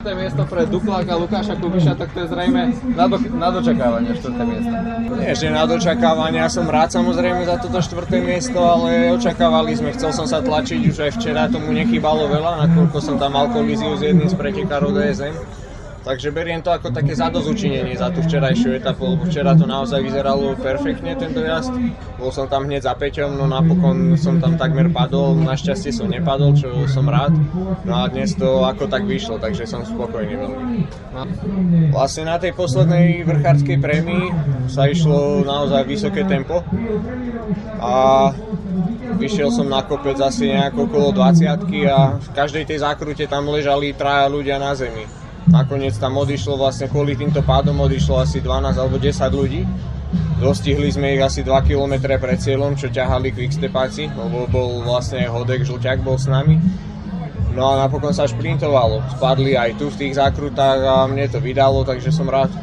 To miesto pre Dukláka Lukáša Kubiša, tak to je zrejme na, do, na dočakávanie štvrté miesto. Nie, že na dočakávanie, ja som rád samozrejme za toto štvrté miesto, ale očakávali sme, chcel som sa tlačiť, už aj včera tomu nechybalo veľa, nakoľko som tam mal kolíziu s jedným z pretekárov DSM. Takže beriem to ako také zadozučinenie za tú včerajšiu etapu, lebo včera to naozaj vyzeralo perfektne tento jazd. Bol som tam hneď za Peťom, no napokon som tam takmer padol, našťastie som nepadol, čo som rád. No a dnes to ako tak vyšlo, takže som spokojný veľmi. Vlastne na tej poslednej vrchárskej prémii sa išlo naozaj vysoké tempo a vyšiel som na kopec asi nejako okolo 20 a v každej tej zákrute tam ležali traja ľudia na zemi Nakoniec tam odišlo vlastne kvôli týmto pádom odišlo asi 12 alebo 10 ľudí. Dostihli sme ich asi 2 km pred cieľom, čo ťahali quickstepáci, lebo bol vlastne Hodek Žlťak bol s nami. No a napokon sa šprintovalo. Spadli aj tu v tých zákrutách a mne to vydalo, takže som rád.